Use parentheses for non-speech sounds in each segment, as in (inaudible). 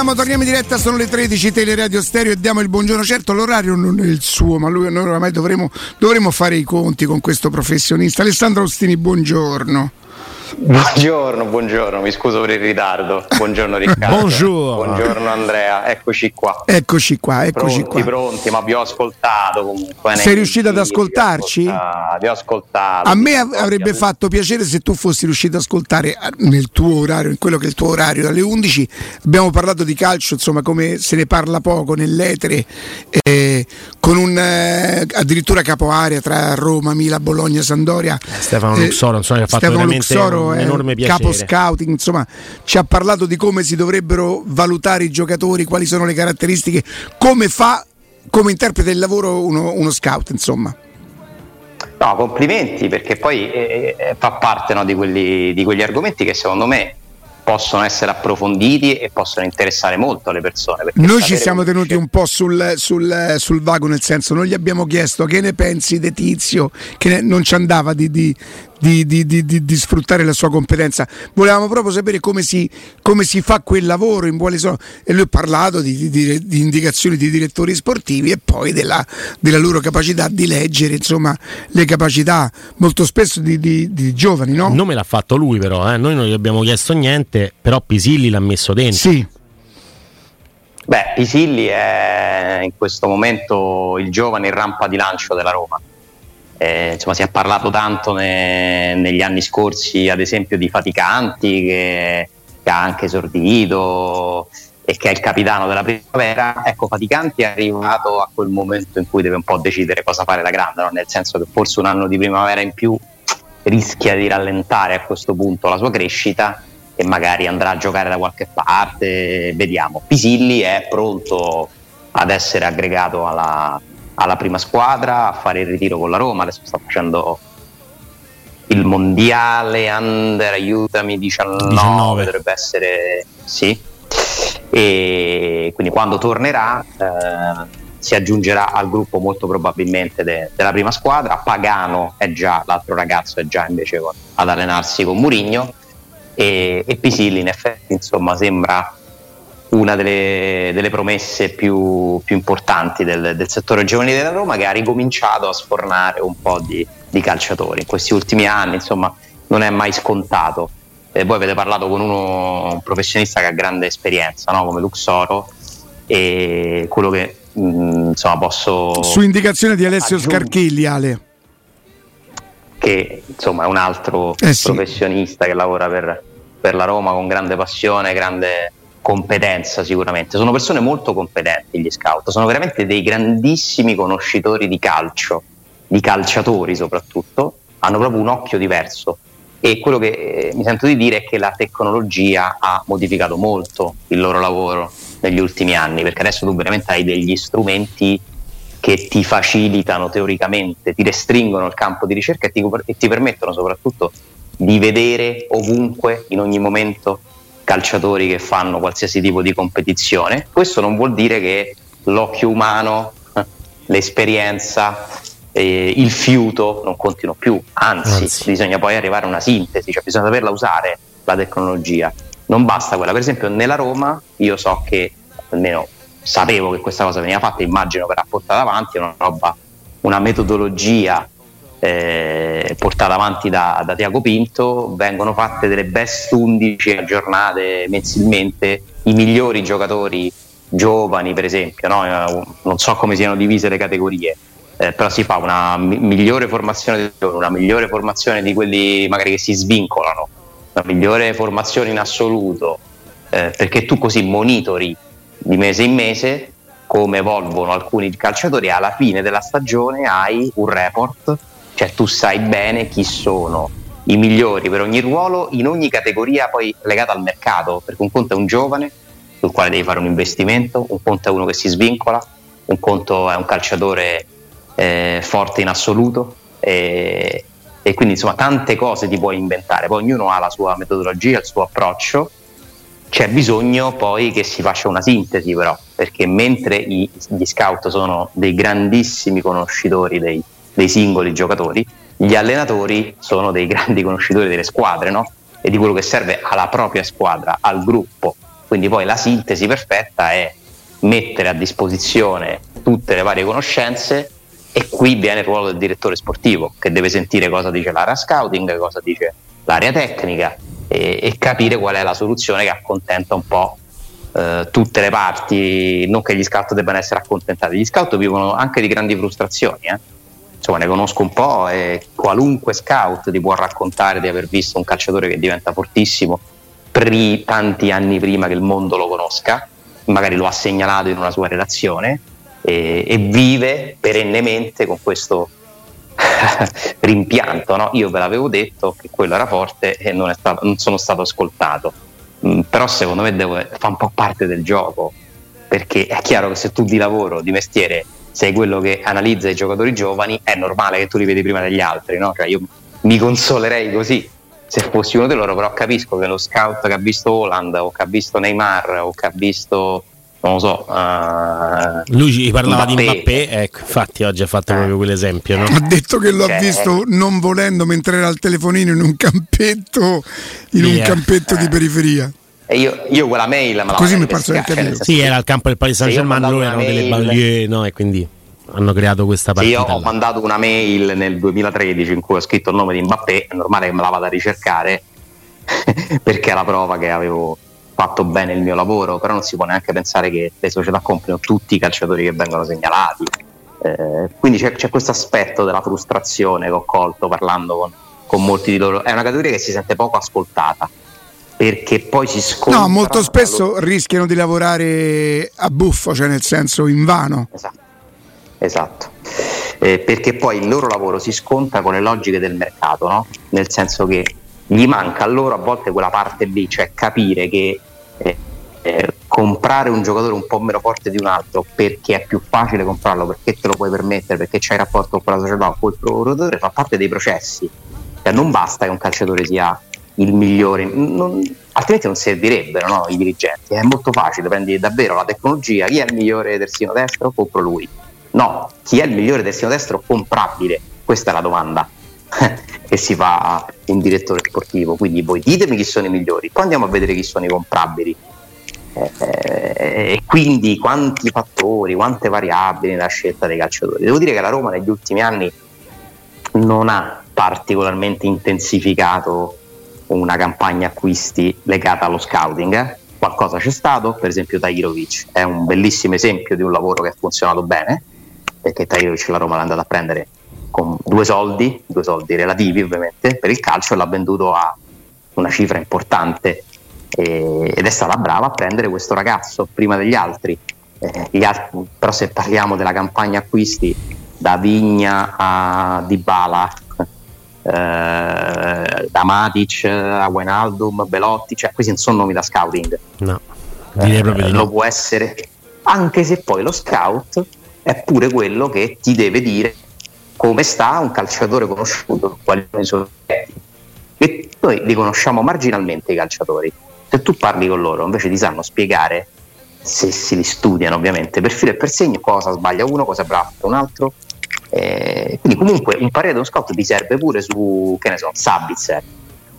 Torniamo, torniamo in diretta, sono le 13, Teleradio Stereo e diamo il buongiorno. Certo, l'orario non è il suo, ma lui, noi oramai dovremo, dovremo fare i conti con questo professionista. Alessandro Austini, buongiorno. Buongiorno, buongiorno, mi scuso per il ritardo. Buongiorno Riccardo. (laughs) Buongiorno. Buongiorno Andrea, eccoci qua. Eccoci qua, eccoci pronti, qua. Pronti, ma vi ho ascoltato comunque. Sei riuscito ad ascoltarci? Vi ho ascoltato. Vi ho ascoltato A me avrebbe fatto piacere se tu fossi riuscito ad ascoltare nel tuo orario, in quello che è il tuo orario, alle 11. Abbiamo parlato di calcio, insomma, come se ne parla poco nell'etere, eh, con un eh, addirittura capo area tra Roma, Mila, Bologna, Sandoria. Stefano Eh, Luxoro, insomma, ha fatto Stefano veramente Luxoro un è enorme piacere. capo scouting, insomma, ci ha parlato di come si dovrebbero valutare i giocatori, quali sono le caratteristiche, come fa, come interpreta il lavoro uno, uno scout, insomma. No, complimenti perché poi eh, eh, fa parte no, di, quelli- di quegli argomenti che secondo me possono essere approfonditi e possono interessare molto le persone. Noi ci siamo tenuti un po' sul, sul- sul vago, nel senso, non gli abbiamo chiesto che ne pensi di Tizio, che ne- non ci andava di, di- di- di- di- di- di sfruttare la sua competenza. Volevamo proprio sapere come si, come si fa quel lavoro, in quali sono. E lui ha parlato di, di- di indicazioni di direttori sportivi e poi della, della loro capacità di leggere, insomma, le capacità molto spesso di, di- di giovani, no? Il nome l'ha fatto lui, però. eh. Noi non gli abbiamo chiesto niente, però Pisilli l'ha messo dentro. Sì. Beh, Pisilli è in questo momento il giovane in rampa di lancio della Roma. Eh, insomma, si è parlato tanto ne- negli anni scorsi, ad esempio, di Faticanti, che, che ha anche esordito e che è il capitano della primavera. Ecco, Faticanti è arrivato a quel momento in cui deve un po' decidere cosa fare da grande, no? nel senso che forse un anno di primavera in più rischia di rallentare a questo punto la sua crescita e magari andrà a giocare da qualche parte, vediamo. Pisilli è pronto ad essere aggregato alla, alla prima squadra, a fare il ritiro con la Roma, adesso sta facendo il mondiale under, aiutami, 19, 19. dovrebbe essere, sì. E quindi quando tornerà eh, si aggiungerà al gruppo molto probabilmente de- della prima squadra. Pagano è già, l'altro ragazzo è già invece con- ad allenarsi con Murigno e, e Pisilli in effetti insomma sembra una delle, delle promesse più, più importanti del, del settore giovanile della Roma che ha ricominciato a sfornare un po' di, di calciatori in questi ultimi anni insomma non è mai scontato Eh, voi avete parlato con uno un professionista che ha grande esperienza no? come Luxoro e quello che mh, insomma posso Su indicazione di Alessio Aggiungo. Scarchilli, Ale. che insomma è un altro Eh sì. professionista che lavora per, per la Roma con grande passione, grande competenza sicuramente. Sono persone molto competenti gli scout, sono veramente dei grandissimi conoscitori di calcio, di calciatori soprattutto, hanno proprio un occhio diverso e quello che eh, mi sento di dire è che la tecnologia ha modificato molto il loro lavoro negli ultimi anni, perché adesso tu veramente hai degli strumenti che ti facilitano teoricamente, ti restringono il campo di ricerca e ti, e ti permettono soprattutto di vedere ovunque, in ogni momento, calciatori che fanno qualsiasi tipo di competizione. Questo non vuol dire che l'occhio umano, (laughs) l'esperienza, eh, il fiuto non contino più, anzi, Anzi. bisogna poi arrivare a una sintesi, cioè bisogna saperla usare la tecnologia. Non basta quella, per esempio nella Roma io so che almeno sapevo che questa cosa veniva fatta, immagino verrà portata avanti, una roba, una metodologia eh, portata avanti da, da Tiago Pinto, vengono fatte delle best 11 aggiornate mensilmente, i migliori giocatori giovani per esempio, no? Eh, non so come siano divise le categorie, eh, però si fa una mi- migliore formazione dei giovani, una migliore formazione di quelli magari che si svincolano, una migliore formazione in assoluto, eh, perché tu così monitori di mese in mese come evolvono alcuni calciatori alla fine della stagione hai un report, cioè tu sai bene chi sono i migliori per ogni ruolo in ogni categoria poi legata al mercato, perché un conto è un giovane sul quale devi fare un investimento, un conto è uno che si svincola, un conto è un calciatore eh, forte in assoluto e, e quindi insomma tante cose ti puoi inventare, poi ognuno ha la sua metodologia, il suo approccio. C'è bisogno poi che si faccia una sintesi però, perché mentre i- gli scout sono dei grandissimi conoscitori dei, dei singoli giocatori, gli allenatori sono dei grandi (laughs) conoscitori delle squadre no? e di quello che serve alla propria squadra, al gruppo. Quindi poi la sintesi perfetta è mettere a disposizione tutte le varie conoscenze e qui viene il ruolo del direttore sportivo che deve sentire cosa dice l'area scouting, cosa dice l'area tecnica e, e capire qual è la soluzione che accontenta un po' eh, tutte le parti, non che gli scout debbano essere accontentati, gli scout vivono anche di grandi frustrazioni. Eh? Insomma, ne conosco un po' e qualunque scout ti può raccontare di aver visto un calciatore che diventa fortissimo pri- tanti anni prima che il mondo lo conosca, magari lo ha segnalato in una sua relazione e, e vive perennemente con questo (laughs) rimpianto. No? Io ve l'avevo detto che quello era forte e non, stato, non sono stato ascoltato. Mm, però secondo me devo, fa un po' parte del gioco perché è chiaro che se tu di lavoro, di mestiere sei quello che analizza i giocatori giovani è normale che tu li vedi prima degli altri no? cioè io mi consolerei così se fossi uno di loro però capisco che lo scout che ha visto Holland o che ha visto Neymar o che ha visto non lo so. Uh, Lui ci parlava Mbappé. di Mbappé, ecco, infatti oggi ha fatto eh. proprio quell'esempio. No? Ha detto che lo cioè, ha visto non volendo mentre era al telefonino in un campetto, in yeah. un campetto di periferia. E io, io quella mail me la Così mi pare anche cioè, Sì, era al campo del Paris Saint Germain, loro erano mail, delle banlieue, no? E quindi hanno creato questa partita. Sì, io ho mandato una mail nel 2013 in cui ho scritto il nome di Mbappé, è normale che me la vada a ricercare (laughs) perché è la prova che avevo fatto bene il mio lavoro, però non si può neanche pensare che le società comprino tutti i calciatori che vengono segnalati. Eh, quindi c'è, c'è questo aspetto della frustrazione che ho colto parlando con, con molti di loro. È una categoria che si sente poco ascoltata perché poi si scontra. No, molto spesso lo... rischiano di lavorare a buffo, cioè nel senso in vano. Esatto, esatto. Eh, perché poi il loro lavoro si scontra con le logiche del mercato, no? nel senso che gli manca a loro a volte quella parte lì, cioè capire che eh, eh, comprare un giocatore un po' meno forte di un altro perché è più facile comprarlo, perché te lo puoi permettere, perché c'hai rapporto con quella società, con il procuratore, fa parte dei processi. Cioè, non basta che un calciatore sia il migliore, non, altrimenti non servirebbero no, i dirigenti. È molto facile, prendi davvero la tecnologia, chi è il migliore terzino destro? Compro lui. No, chi è il migliore terzino destro comprabile? Questa è la domanda (laughs) che si fa a un direttore sportivo. Quindi voi ditemi chi sono i migliori, poi andiamo a vedere chi sono i comprabili. Eh, eh, e quindi quanti fattori, quante variabili nella scelta dei calciatori. Devo dire che la Roma negli ultimi anni non ha particolarmente intensificato una campagna acquisti legata allo scouting. Eh? Qualcosa c'è stato, per esempio Tajirovic è un bellissimo esempio di un lavoro che ha funzionato bene, perché Tajirovic la Roma l'ha andata a prendere con due soldi, due soldi relativi ovviamente, per il calcio e l'ha venduto a una cifra importante e, ed è stata brava a prendere questo ragazzo prima degli altri. Eh, altri. Però se parliamo della campagna acquisti da Vigna a Dybala, eh, da Matic a Wenaldum, Belotti, cioè questi non sono nomi da scouting. No, direi proprio di eh, no. Lo può essere, anche se poi lo scout è pure quello che ti deve dire come sta un calciatore conosciuto, quali sono i suoi e noi li conosciamo marginalmente i calciatori. Se tu parli con loro invece ti sanno spiegare, se si li studiano ovviamente, per filo e per segno cosa sbaglia uno, cosa brava un altro. Eh, quindi comunque un parere dello scout ti serve pure su, che ne so, Sabitzer.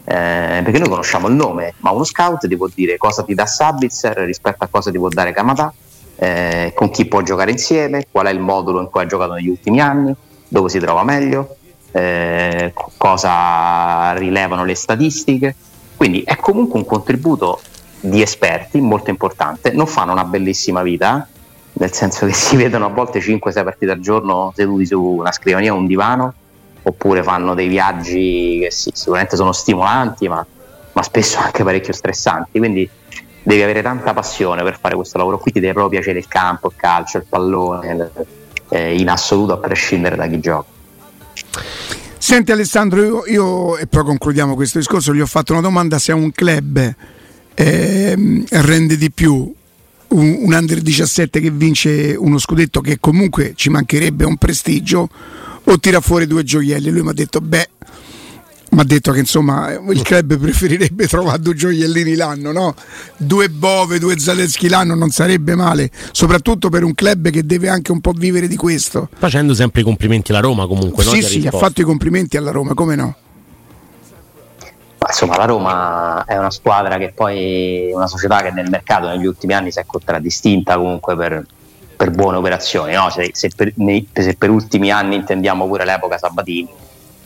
Eh, perché noi conosciamo il nome, ma uno scout ti può dire cosa ti dà Sabitzer rispetto a cosa ti può dare Kamata, eh, con chi può giocare insieme, qual è il modulo in cui ha giocato negli ultimi anni dove si trova meglio, eh, cosa rilevano le statistiche. Quindi è comunque un contributo di esperti molto importante. Non fanno una bellissima vita, nel senso che (laughs) si vedono a volte 5-6 partite al giorno seduti su una scrivania o un divano, oppure fanno dei viaggi che sì, sicuramente sono stimolanti, ma, ma spesso anche parecchio stressanti. Quindi devi avere tanta passione per fare questo lavoro qui, ti deve proprio piacere il campo, il calcio, il pallone, eh, in assoluto a prescindere da chi gioca. Senti Alessandro, io, io, e poi concludiamo questo discorso, gli ho fatto una domanda se un club eh, rende di più un, un, under 17 che vince uno scudetto che comunque ci mancherebbe un prestigio o tira fuori due gioielli. Lui mi ha detto, beh, mi ha detto che insomma il club preferirebbe trovare due gioiellini l'anno, no? Due Bove, due Zaleschi l'anno non sarebbe male, soprattutto per un club che deve anche un po' vivere di questo. Facendo sempre i complimenti alla Roma comunque, Sì, no? sì, ha fatto i complimenti alla Roma, come no? Insomma, la Roma è una squadra che poi, una società che nel mercato negli ultimi anni si è contraddistinta comunque per, per buone operazioni. No? Se, se, per, nei, se, per, ultimi anni intendiamo pure l'epoca Sabatini,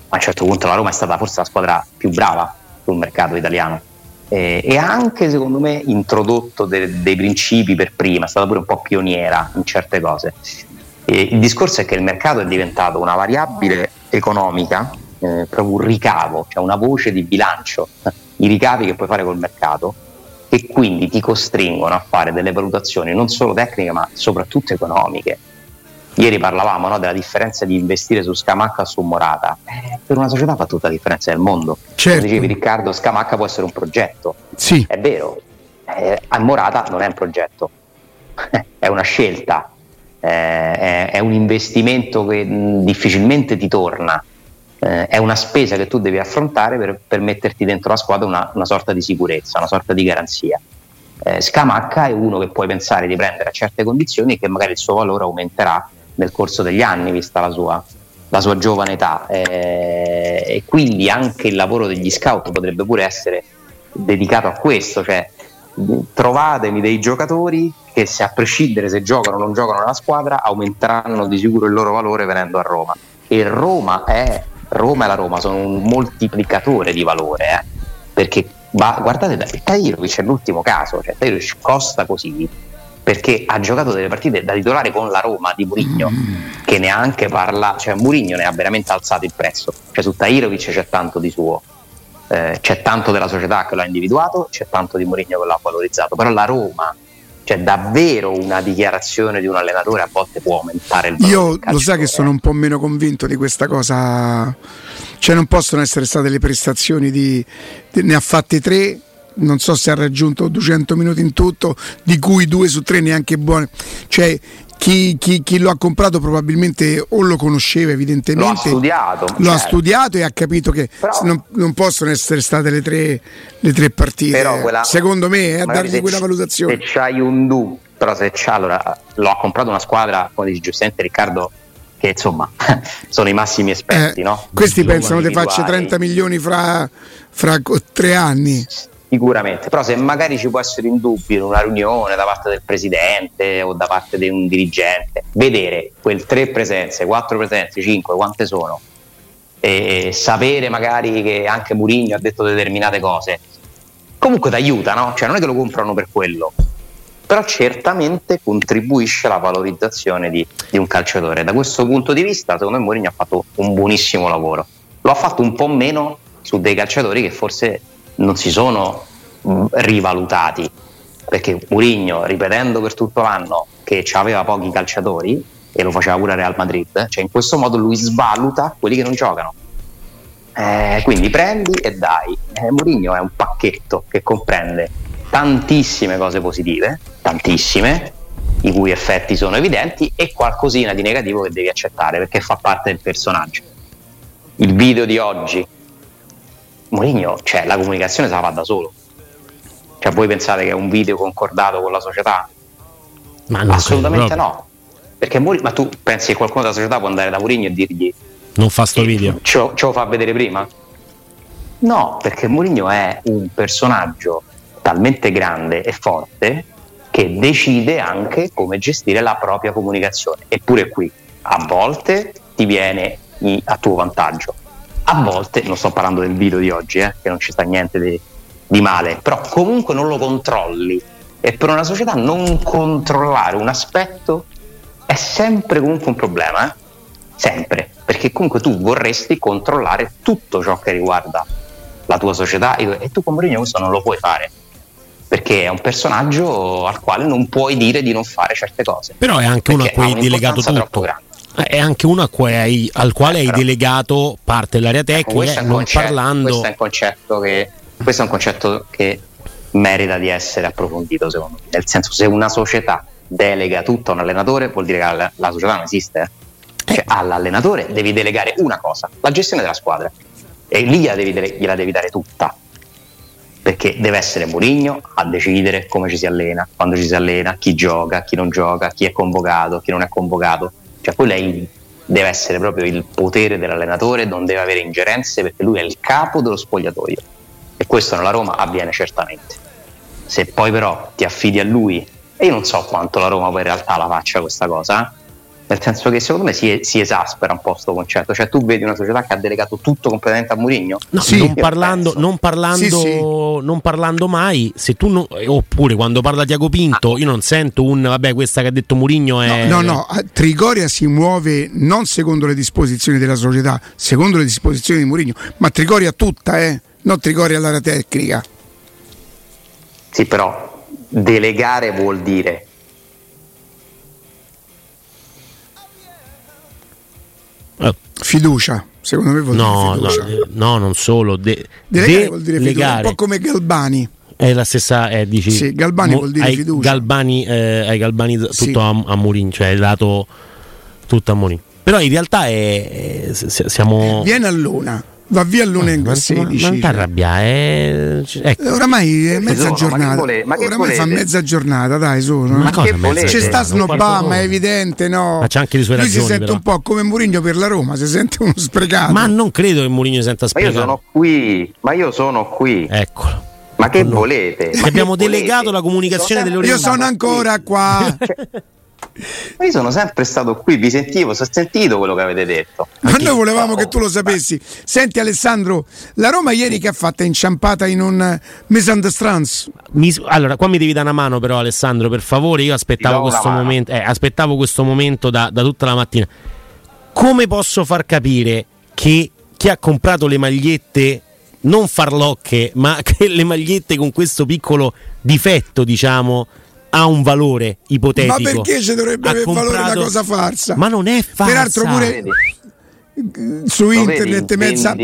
a un certo punto la Roma è stata forse la squadra più brava sul mercato italiano. Eh, e ha anche secondo me introdotto de, dei principi per prima, è stata pure un po' pioniera in certe cose. E il discorso è che il mercato è diventato una variabile economica eh, proprio un ricavo, cioè una voce di bilancio, (laughs) i ricavi che puoi fare col mercato, che quindi ti costringono a fare delle valutazioni non solo tecniche ma soprattutto economiche. Ieri parlavamo no, della differenza di investire su Scamacca o su Morata. Eh, per una società fa tutta la differenza del mondo. Certo. dicevi Riccardo, Scamacca può essere un progetto. Sì. È vero, eh, a Morata non è un progetto, (laughs) è una scelta, eh, è, è, un investimento che mh, difficilmente ti torna eh, è una spesa che tu devi affrontare per, per metterti dentro la squadra una, una, sorta di sicurezza, una sorta di garanzia. Eh, Scamacca è uno che puoi pensare di prendere a certe condizioni e che magari il suo valore aumenterà nel corso degli anni, vista la sua, la sua giovane età. Eh, e quindi anche il lavoro degli scout potrebbe pure essere dedicato a questo, cioè trovatemi dei giocatori che se a prescindere se giocano o non giocano nella squadra aumenteranno di sicuro il loro valore venendo a Roma. E Roma è Roma e la Roma sono un moltiplicatore di valore, eh? perché va, guardate, Tairovic è l'ultimo caso, cioè Tairovic costa così perché ha giocato delle partite da titolare con la Roma di Murigno, mm. che neanche parla, cioè Murigno ne ha veramente alzato il prezzo, cioè su Tairovic c'è tanto di suo, eh, c'è tanto della società che l'ha individuato, c'è tanto di Murigno che l'ha valorizzato, però la Roma cioè davvero una dichiarazione di un allenatore a volte può aumentare il valore io lo sai che sono un po' meno convinto di questa cosa. Cioè non possono essere state le prestazioni di, di ne ha fatte tre non so se ha raggiunto 200 minuti in tutto, di cui due su tre neanche buone. Cioè, chi, chi, chi, lo ha comprato probabilmente o lo conosceva evidentemente. Lo ha studiato. Lo certo. ha studiato e ha capito che Però, non, non, possono essere state le tre, le tre partite. Quella, Secondo me è a dargli quella valutazione. Se c'hai un du, però se c'ha, allora lo ha comprato una squadra, come dice giustamente Riccardo, che insomma (laughs) sono i massimi esperti. Eh, no? Questi pensano che faccia 30 milioni fra, fra tre anni. Sicuramente, però se magari ci può essere in dubbio in una riunione da parte del presidente o da parte di un dirigente, vedere quel tre presenze, quattro presenze, cinque, quante sono, e sapere magari che anche Murigno ha detto determinate cose, comunque ti aiuta, no? Cioè non è che lo comprano per quello, però certamente contribuisce alla valorizzazione di, di un calciatore. Da questo punto di vista, secondo me Mourinho ha fatto un buonissimo lavoro. Lo ha fatto un po' meno su dei calciatori che forse non si sono mh, rivalutati. Perché Murigno ripetendo per tutto l'anno che aveva pochi calciatori e lo faceva pure a Real Madrid cioè in questo modo lui svaluta quelli che non giocano. Eh, quindi prendi e dai. Eh, Murigno è un pacchetto che comprende tantissime cose positive tantissime i cui effetti sono evidenti e qualcosina di negativo che devi accettare perché fa parte del personaggio. Il video di oggi Mourinho, cioè la comunicazione se la fa da solo. Cioè voi pensate che è un video concordato con la società? Ma Assolutamente no. Perché Mourinho, ma tu pensi che qualcuno della società può andare da Mourinho e dirgli non fa sto video? Ce lo fa vedere prima? No, perché Mourinho è un personaggio talmente grande e forte che decide anche come gestire la propria comunicazione. Eppure qui a volte ti viene a tuo vantaggio, a volte, non sto parlando del video di oggi, eh, che non ci sta niente di, di male, però comunque non lo controlli. E per una società non controllare un aspetto è sempre comunque un problema, eh? sempre, perché comunque tu vorresti controllare tutto ciò che riguarda la tua società e tu con Mourinho questo non lo puoi fare perché è un personaggio al quale non puoi dire di non fare certe cose. Però è anche uno a cui hai delegato tutto. È anche uno hai, al quale hai delegato parte dell'area ecco, tecnica, non concetto, parlando. Questo è, un concetto che, questo è un concetto che merita di essere approfondito, secondo me. Nel senso, se una società delega tutto a un allenatore, vuol dire che la, la società non esiste. Eh? Cioè, all'allenatore devi delegare una cosa, la gestione della squadra. E lì gliela devi, gliela devi dare tutta. Perché deve essere Mourinho a decidere come ci si allena, quando ci si allena, chi gioca, chi non gioca, chi è convocato, chi non è convocato cioè quello il, deve essere proprio il potere dell'allenatore, non deve avere ingerenze perché lui è il capo dello spogliatoio. e questo nella Roma avviene certamente. Se poi però ti affidi a lui, e io non so quanto la Roma poi in realtà la faccia questa cosa, eh? Nel senso che secondo me si, si, esaspera un po' questo concetto, cioè tu vedi una società che ha delegato tutto completamente a Mourinho. No, sì, non, parlando, non, parlando, sì, sì. non, parlando, mai, se tu non, oppure quando parla Tiago Pinto, io non sento un vabbè, questa che ha detto Mourinho è. No, no, no, Trigoria si muove non secondo le disposizioni della società, secondo le disposizioni di Mourinho, ma Trigoria tutta, eh, non Trigoria all'area tecnica. Sì, però delegare vuol dire Fiducia, secondo me vuol no, dire fiducia. No, no, non solo. De- Delegare de- vuol dire fiducia, un po' come Galbani. È la stessa, eh, dici. Sì, Galbani mo- vuol dire hai fiducia. Galbani, eh, hai Galbani tutto sì. a, a Mourinho, cioè hai dato tutto a Mourinho. Però in realtà è, è, siamo... Viene a Luna va via all'una a 16 non ti arrabbiare eh, ecco. oramai è mezza sono, giornata ma ma oramai volete? fa mezza giornata dai sono ma cosa mezza c'è sta Snobama è evidente no ma c'è anche le sue lui ragioni si sente però. un po' come Murigno per la Roma si sente uno sprecato ma non credo che Murigno senta sprecato ma io sono qui ma io sono qui eccolo ma che volete? Ma abbiamo volete? delegato la comunicazione delle ore Io sono ancora qua. Io sono sempre stato qui, vi sentivo, ho sentito quello che avete detto. Ma noi volevamo oh, che tu lo sapessi. Senti Alessandro, la Roma ieri che ha fatto è inciampata in un misunderstanding. allora, qua mi devi dare una mano però Alessandro, per favore, io aspettavo questo momento, eh, aspettavo questo momento da, da tutta la mattina. Come posso far capire che chi ha comprato le magliette non farlocche, ma (laughs) che le magliette con questo piccolo difetto, diciamo, ha un valore ipotetico. Ma perché ci dovrebbe avere comprato... valore una cosa farsa? Ma non è farsa. Peraltro pure su internet mezza...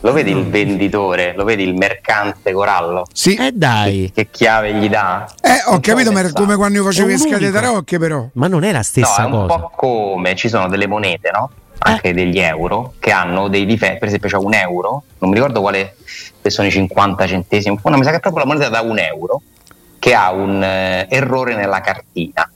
Lo vedi il venditore, lo vedi il mercante corallo? Sì. Eh dai. Che, che chiave gli dà? Eh, ho non capito, ma era come quando io facevo le scale tarocche però. Ma non è la stessa no, cosa. È un po' come ci sono delle monete, no? Anche eh. degli euro che hanno dei difetti, per esempio c'è un euro, non mi ricordo quale, se sono i 50 centesimi, no, mi sa che è proprio la moneta da un euro che ha un eh, errore nella cartina.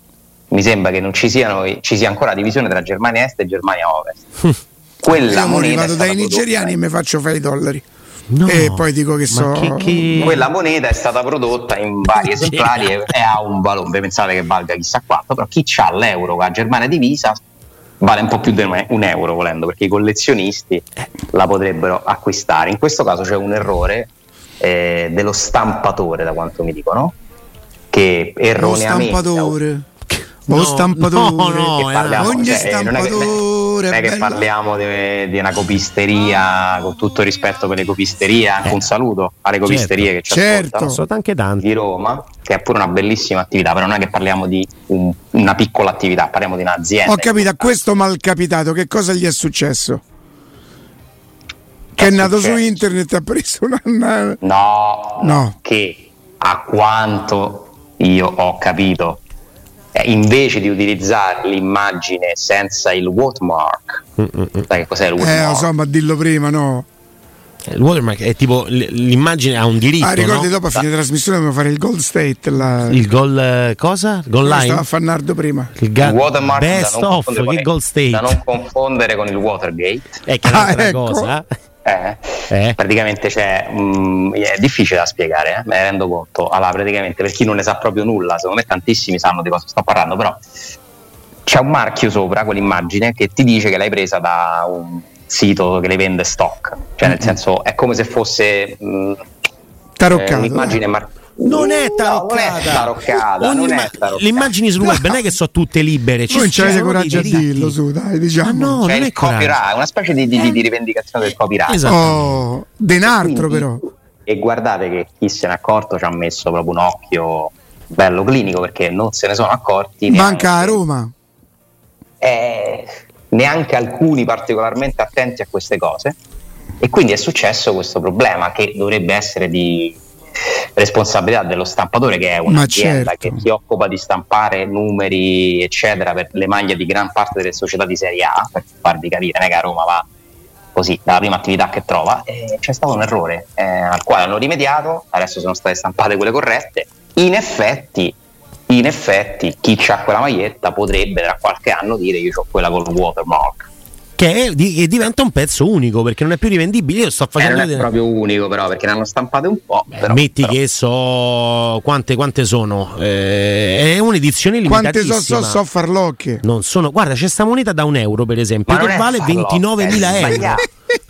Mi sembra che non ci, siano, ci sia ancora divisione tra Germania Est e Germania Ovest. Quella Io moneta vado dai nigeriani e mi faccio fare i dollari. No, e poi dico che so. Che, che... Quella moneta è stata prodotta in vari esemplari e, e, ha un valore. Pensate che valga chissà quanto, però chi ha l'euro con la Germania divisa vale un po' più di un euro volendo, perché i collezionisti eh. la potrebbero acquistare. In questo caso c'è un errore eh, dello stampatore, da quanto mi dicono che erroneamente... Lo stampatore. No, stampatore. No, no, parliamo, ogni cioè, stampatore. Non è, che, non è che parliamo di, di, una copisteria, con tutto il rispetto per le copisterie, anche eh. un saluto alle copisterie certo, che ci certo. ascoltano anche tanti. di Roma, che è pure una bellissima attività, però non è che parliamo di un, una piccola attività, parliamo di un'azienda. Ho capito, a questo malcapitato che cosa gli è successo? Che è, è nato successo? su internet e ha preso una... No, no, che a quanto io ho capito. Eh, invece di utilizzare l'immagine senza il watermark, Mm-mm. sai che cos'è il watermark? Eh, lo so, ma dillo prima, no? Eh, il watermark è tipo l'immagine ha un diritto. Ah, ricordi no? dopo a fine trasmissione dobbiamo fare il gold state. La... Il gol eh, cosa? Goal line? Stava a Fannardo prima. Il, ga- il watermark best of, che gold state. Da non confondere con il Watergate. È che è un'altra ah, ecco. cosa. Eh, eh. Praticamente mh, mm, è difficile da spiegare, eh, me ne rendo conto. Allora, praticamente per chi non ne sa proprio nulla, secondo me tantissimi sanno di cosa sto parlando, però c'è un marchio sopra quell'immagine che ti dice che l'hai presa da un sito che le vende stock, cioè nel senso è come se fosse mh, mm, taroccato. Eh, un'immagine mar- non è taroccata, non è taroccata, non è taroccata. le immagini sul web non è che sono tutte libere ci non c'è coraggio a dirlo su dai diciamo. Ah, no, c'è non è copyright una specie di, di, di, rivendicazione del copyright. Esatto. oh, denartro però. E guardate che chi se n'è accorto ci ha messo proprio un occhio bello clinico perché non se ne sono accorti manca a Roma. Eh, neanche alcuni particolarmente attenti a queste cose. E quindi è successo questo problema che dovrebbe essere di responsabilità dello stampatore che è un'azienda certo. che si occupa di stampare numeri eccetera per le maglie di gran parte delle società di Serie A per farvi capire, non è che a Roma va così dalla prima attività che trova e c'è stato un errore eh, al quale hanno rimediato adesso sono state stampate quelle corrette in effetti in effetti chi ha quella maglietta potrebbe tra qualche anno dire io ho quella col watermark che, è, di, che, diventa un pezzo unico perché non è più rivendibile. Io sto facendo. Eh, non è proprio unico, però, perché ne hanno stampate un po'. Beh, però, metti però. che so quante, quante sono. Eh, è un'edizione limitata. Quante so, so, so farlocche? Non sono. Guarda, c'è sta moneta da un euro, per esempio, che vale 29.000 euro.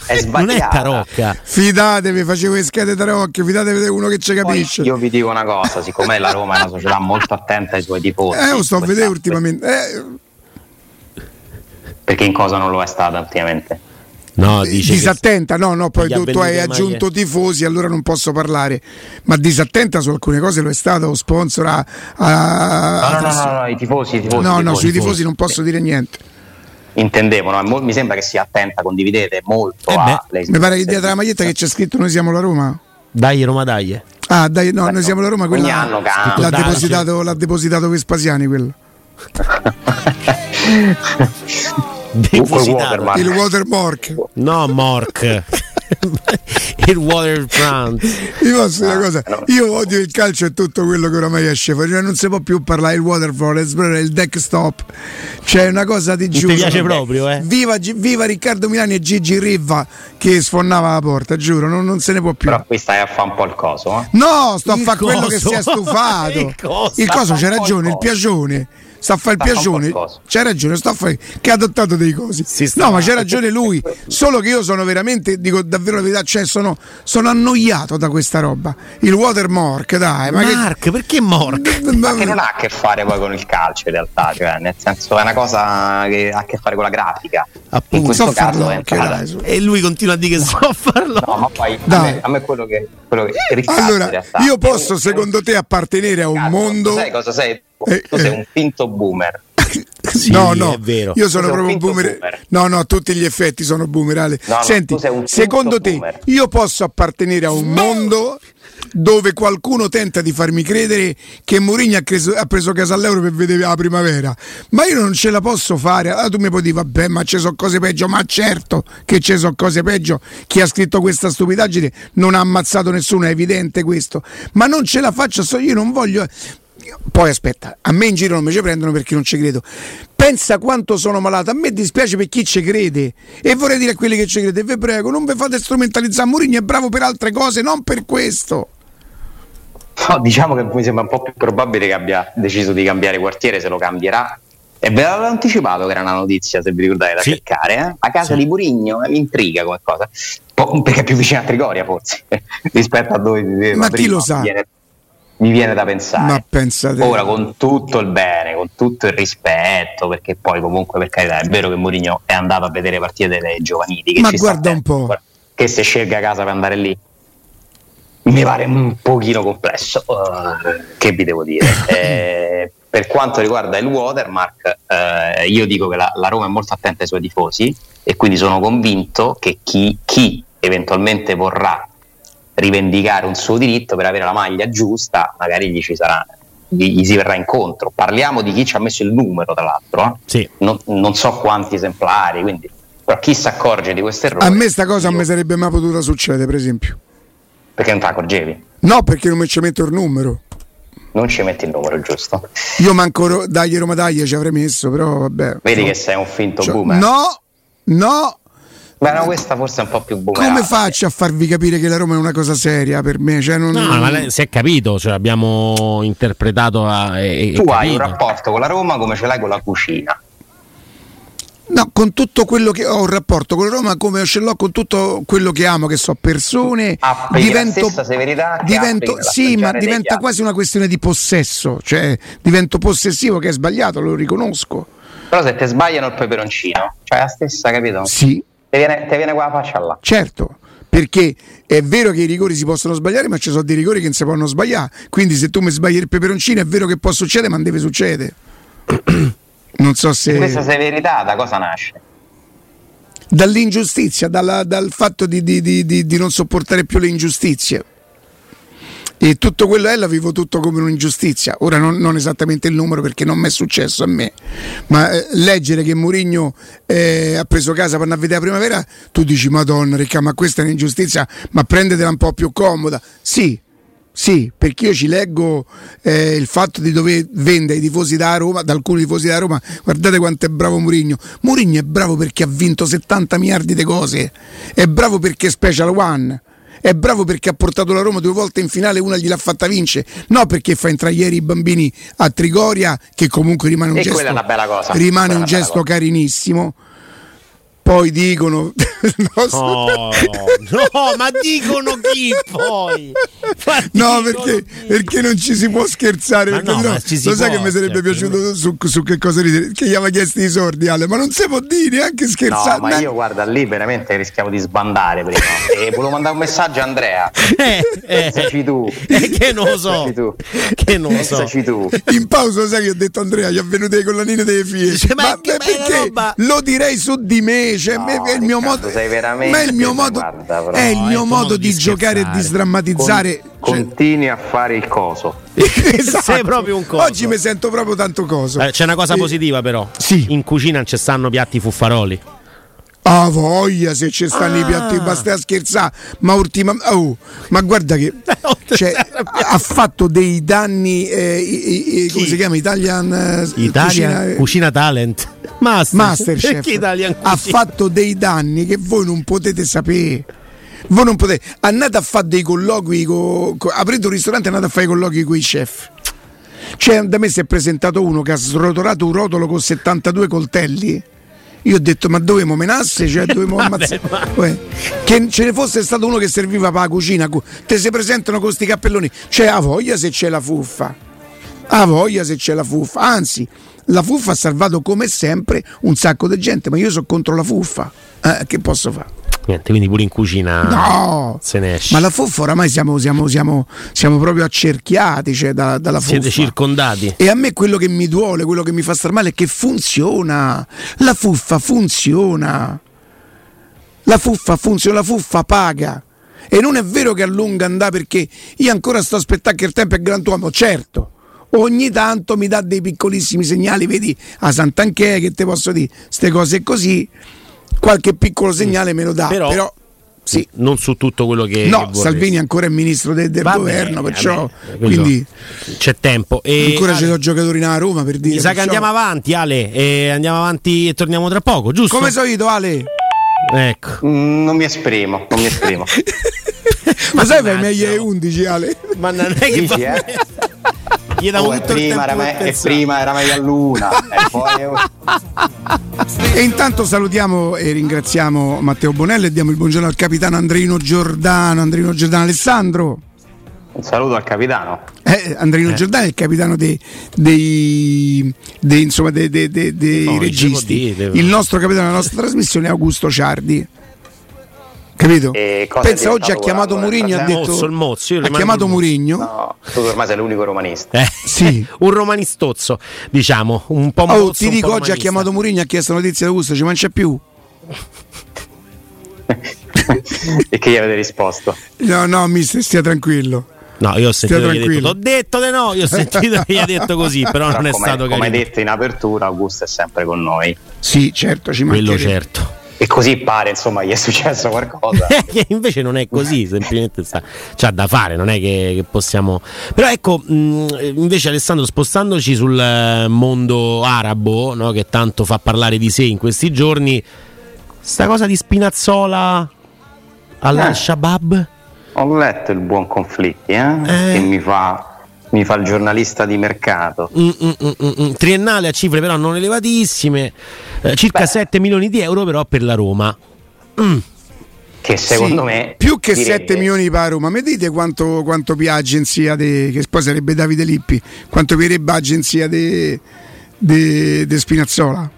È non è (laughs) tarocca. Fidatevi, facevo le schede tarocche, fidatevi di uno che ci capisce. Poi io vi dico una cosa, siccome la Roma è una società molto attenta ai suoi tifosi. Eh, lo sto a vedere ultimamente. Eh, perché in cosa non lo è stata ultimamente? No, dice disattenta, no, no, poi tu, tu hai aggiunto maglie. tifosi, allora non posso parlare, ma disattenta su alcune cose lo è stato, sponsor a... a... No, no, no, no, no, i tifosi, i tifosi. No, tifosi, no, sui tifosi, tifosi non posso dire niente. Intendevo, no? mi sembra che sia attenta, condividete molto. Eh a mi pare che dietro la maglietta che c'è scritto noi siamo la Roma. Dai Roma dai. Ah, dai, no, noi siamo la Roma, quella anno l'ha, depositato, l'ha depositato Vespasiani quello. (laughs) (laughs) Depositato. Il watermark. No, Mork. (laughs) il waterfront. Io posso dire una cosa, io odio il calcio e tutto quello che oramai esce fuori, cioè non si può più parlare il waterfront, il deck stop, c'è una cosa di giuro. Mi piace proprio, eh. Viva, viva, Riccardo Milani e Gigi Riva che sfonnava la porta, giuro, non, non se ne può più. Però qui stai a fare un po' il coso, eh? No, sto il a fare quello che si è (laughs) stufato. il coso, il coso c'è ragione, il piacione sta a fare il piacione. C'ha ragione, sta a fare che ha adottato dei cosi. No, ma c'è ragione lui. (laughs) Solo che io sono veramente, dico davvero la verità, cioè sono, sono annoiato da questa roba. Il watermark, dai. Ma Mark, che... perché Mork? (laughs) Ma che non ha a che fare poi con il calcio in realtà, cioè, nel senso è una cosa che ha a che fare con la grafica. Appunto, in questo so caso farlo, è E lui continua a dire che so farlo. No, ma poi a me, a me, quello che, quello che allora, io posso secondo te appartenere a un mondo. Sai cosa sei? Eh, tu sei un finto boomer. Sì, no, no, è vero. Io sono proprio un boomer. boomer. No, no, tutti gli effetti sono boomerali. No, Senti, secondo te boomer. io posso appartenere a un mondo dove qualcuno tenta di farmi credere che Mourinho ha, preso, ha preso casa all'euro per vedere la primavera, ma io non ce la posso fare. Allora tu mi puoi dire, vabbè, ma ci sono cose peggio, ma certo che ci sono cose peggio. Chi ha scritto questa stupidaggine non ha ammazzato nessuno, è evidente questo, ma non ce la faccio, io non voglio poi aspetta, a me in giro non mi ci prendono perché non ci credo. Pensa quanto sono malato, a me dispiace per chi ci crede e vorrei dire a quelli che ci crede, vi prego, non vi fate strumentalizzare, Mourinho è bravo per altre cose, non per questo. No, diciamo che mi sembra un po' più probabile che abbia deciso di cambiare quartiere, se lo cambierà. E ve l'avevo anticipato che era una notizia, se vi ricordate, da sì. cercare. Eh? A casa sì. di Murigno eh, mi intriga come cosa. perché è più vicino a Trigoria, forse, (laughs) rispetto a dove viveva. Ma chi lo sa? Viene mi viene da pensare. Ma pensate... Ora con tutto il bene, con tutto il rispetto, perché poi comunque per carità è vero che Mourinho è andato a vedere partite delle giovanili. Ma guarda un po'. Che se scelga casa per andare lì. Mi pare un pochino complesso, uh, che vi devo dire. (laughs) eh, per quanto riguarda il watermark, eh, io dico che la, la, Roma è molto attenta ai suoi tifosi e quindi sono convinto che chi, chi eventualmente vorrà rivendicare un suo diritto per avere la maglia giusta, magari gli ci sarà gli, si verrà incontro. Parliamo di chi ci ha messo il numero, tra l'altro, eh? sì. non, non, so quanti esemplari, quindi però chi si accorge di questo errore? A me sta cosa io... non mi sarebbe mai potuta succedere, per esempio. Perché non ti accorgevi? No, perché non mi ci metto il numero. Non ci metti il numero giusto. Io manco dagli Roma Taglia ci avrei messo, però vabbè. Vedi no. che sei un finto cioè, boomer. No, no, Beh, no, questa forse è un po' più buona. Come faccio a farvi capire che la Roma è una cosa seria per me? Cioè, non... No, ma lei, si è capito, cioè, abbiamo interpretato. A, e, tu hai un rapporto con la Roma come ce l'hai con la cucina. No, con tutto quello che ho un rapporto con la Roma come ce l'ho con tutto quello che amo, che so persone, Apri divento, severità divento sì, ma diventa quasi una questione di possesso, cioè divento possessivo che è sbagliato, lo riconosco. Però se ti sbagliano il peperoncino, cioè la stessa, capito? Sì, Ti viene, te viene quella faccia là. Certo, perché è vero che i rigori si possono sbagliare, ma ci sono dei rigori che non si possono sbagliare. Quindi se tu mi sbagli il peperoncino è vero che può succedere, ma non deve succedere. (coughs) non so se... Questa severità da cosa nasce? Dall'ingiustizia, dalla, dal fatto di, di, di, di non sopportare più le ingiustizie e tutto quello è la vivo tutto come un'ingiustizia. Ora non, non esattamente il numero perché non mi è successo a me, ma eh, leggere che Mourinho eh, ha preso casa per andare a vedere la primavera, tu dici Madonna, Ricca, ma questa è un'ingiustizia, ma prendetela un po' più comoda. Sì, sì, perché io ci leggo eh, il fatto di dover vendere i tifosi da Roma, da alcuni tifosi da Roma, guardate quanto è bravo Mourinho. Mourinho è bravo perché ha vinto 70 miliardi di cose, è bravo perché è Special One, è bravo perché ha portato la Roma due volte in finale, una gliel'ha fatta vincere, no perché fa entrare ieri i bambini a Trigoria, che comunque rimane un e gesto, rimane un gesto carinissimo poi dicono (laughs) oh, no ma dicono chi poi? No perché, perché, non ci si può scherzare ma no, no, lo sai che mi sarebbe piaciuto su, su, che cosa ridere che gli aveva chiesto i sordi Ale ma non si può dire neanche scherzare no ma io guarda lì veramente rischiamo di sbandare prima. (laughs) E volevo mandare un messaggio a Andrea. Eh, eh, Pensaci tu. Eh, che non lo so. tu. che non lo so. Tu. In pausa sai che ho detto Andrea gli è venuto le collanine delle figlie Dice, ma, ma perché lo direi su di me cioè, no, è il mio modo, sei veramente ma è il mio modo, guarda, però, è il mio modo di, giocare e di sdrammatizzare. Con, cioè, continui a fare il coso. (laughs) esatto. Sei proprio un coso. Oggi mi sento proprio tanto coso. Eh, c'è una cosa positiva, però. Sì. In cucina non ci stanno piatti fuffaroli. Ah, voglia se ci stanno ah. i piatti, basta scherzare. Ma ultima, oh, ma guarda che (laughs) cioè, ha fatto dei danni. Eh, i, i, come si chiama? Italian, eh, Italia, cucina, cucina Talent. Master, Masterchef. ha fatto dei danni che voi non potete sapere. Voi non potete. Andate a fare dei colloqui. Co, co, aprite un ristorante e andate a fare i colloqui con i chef. Cioè, da me si è presentato uno che ha srotolato un rotolo con 72 coltelli io ho detto, ma dovevamo menasse? Cioè, dovevamo (laughs) ammazzare. Che ce ne fosse stato uno che serviva per la cucina. Te si presentano con questi cappelloni. C'è a voglia se c'è la fuffa. A voglia se c'è la fuffa. Anzi, la fuffa ha salvato come sempre un sacco di gente, ma io sono contro la fuffa. Eh, che posso fare? Niente, quindi pure in cucina no, se ne esce. Ma la fuffa oramai siamo, siamo, siamo, siamo proprio accerchiati cioè, da, dalla fuffa. Siete circondati. E a me quello che mi duole, quello che mi fa star male è che funziona. La fuffa funziona. La fuffa funziona, la fuffa paga. E non è vero che a lungo andà perché io ancora sto aspettando che il tempo è grand'uomo, certo. Ogni tanto mi dà dei piccolissimi segnali, vedi? A Sant'Anché che te posso dire, queste cose così qualche piccolo segnale me lo dà, però, però sì. non su tutto quello che no che Salvini ancora è ministro de, del vabbè, governo perciò vabbè, quindi c'è tempo. E ancora c'è sono giocatori nella Roma per dire mi sa perciò... che andiamo avanti Ale e andiamo avanti e torniamo tra poco giusto? come solito Ale. Ecco. Mm, non mi esprimo non mi esprimo. (laughs) Ma sai fai meglio 11 Ale. Ma non è che Dici, eh? Gli oh, e, prima era me- e prima era meglio a luna. (laughs) E poi e intanto salutiamo e ringraziamo Matteo Bonello e diamo il buongiorno al capitano Andrino Giordano. Andrino Giordano Alessandro. Un saluto al capitano. Eh, Andrino eh. Giordano è il capitano dei, dei, dei, insomma, dei, dei no, registi. il nostro capitano della nostra trasmissione è Augusto Ciardi Capito? Pensa oggi ha chiamato Murigno ha detto mozzo, il mozzo, ha chiamato Murigno. No, tu ormai sei l'unico romanista. Eh, (laughs) sì. (laughs) un romanistozzo, diciamo, un po' mozzo, Oh, ti dico oggi ha chiamato Murigno ha chiesto notizie da Augusto, ci mangia più. (laughs) e che gli avete risposto? No, no, mister, stia tranquillo. No, io ho sentito che detto, ho detto di no, io ho sentito che gli ha detto così, però, però non è stato carino. Come detto in apertura, Augusto è sempre con noi. Sì, certo, ci Quello certo e così pare insomma gli è successo (laughs) qualcosa. Che invece non è così semplicemente sta, c'ha da fare non è che, che possiamo. Però ecco mh, invece Alessandro spostandoci sul eh, mondo arabo no, che tanto fa parlare di sé in questi giorni sta cosa di Spinazzola all'Al-Shabaab eh, ho letto il buon conflitti eh, eh. che mi fa mi fa il giornalista di mercato. Mm, mm, mm, mm, mm. Triennale a cifre però non elevatissime, eh, circa Beh. 7 milioni di euro però per la Roma. Mm. Che secondo sì, me... Più che direi... 7 milioni per la Roma, mi dite quanto, quanto piace agenzia de, che poi sarebbe Davide Lippi, quanto piacerebbe agenzia di Spinazzola?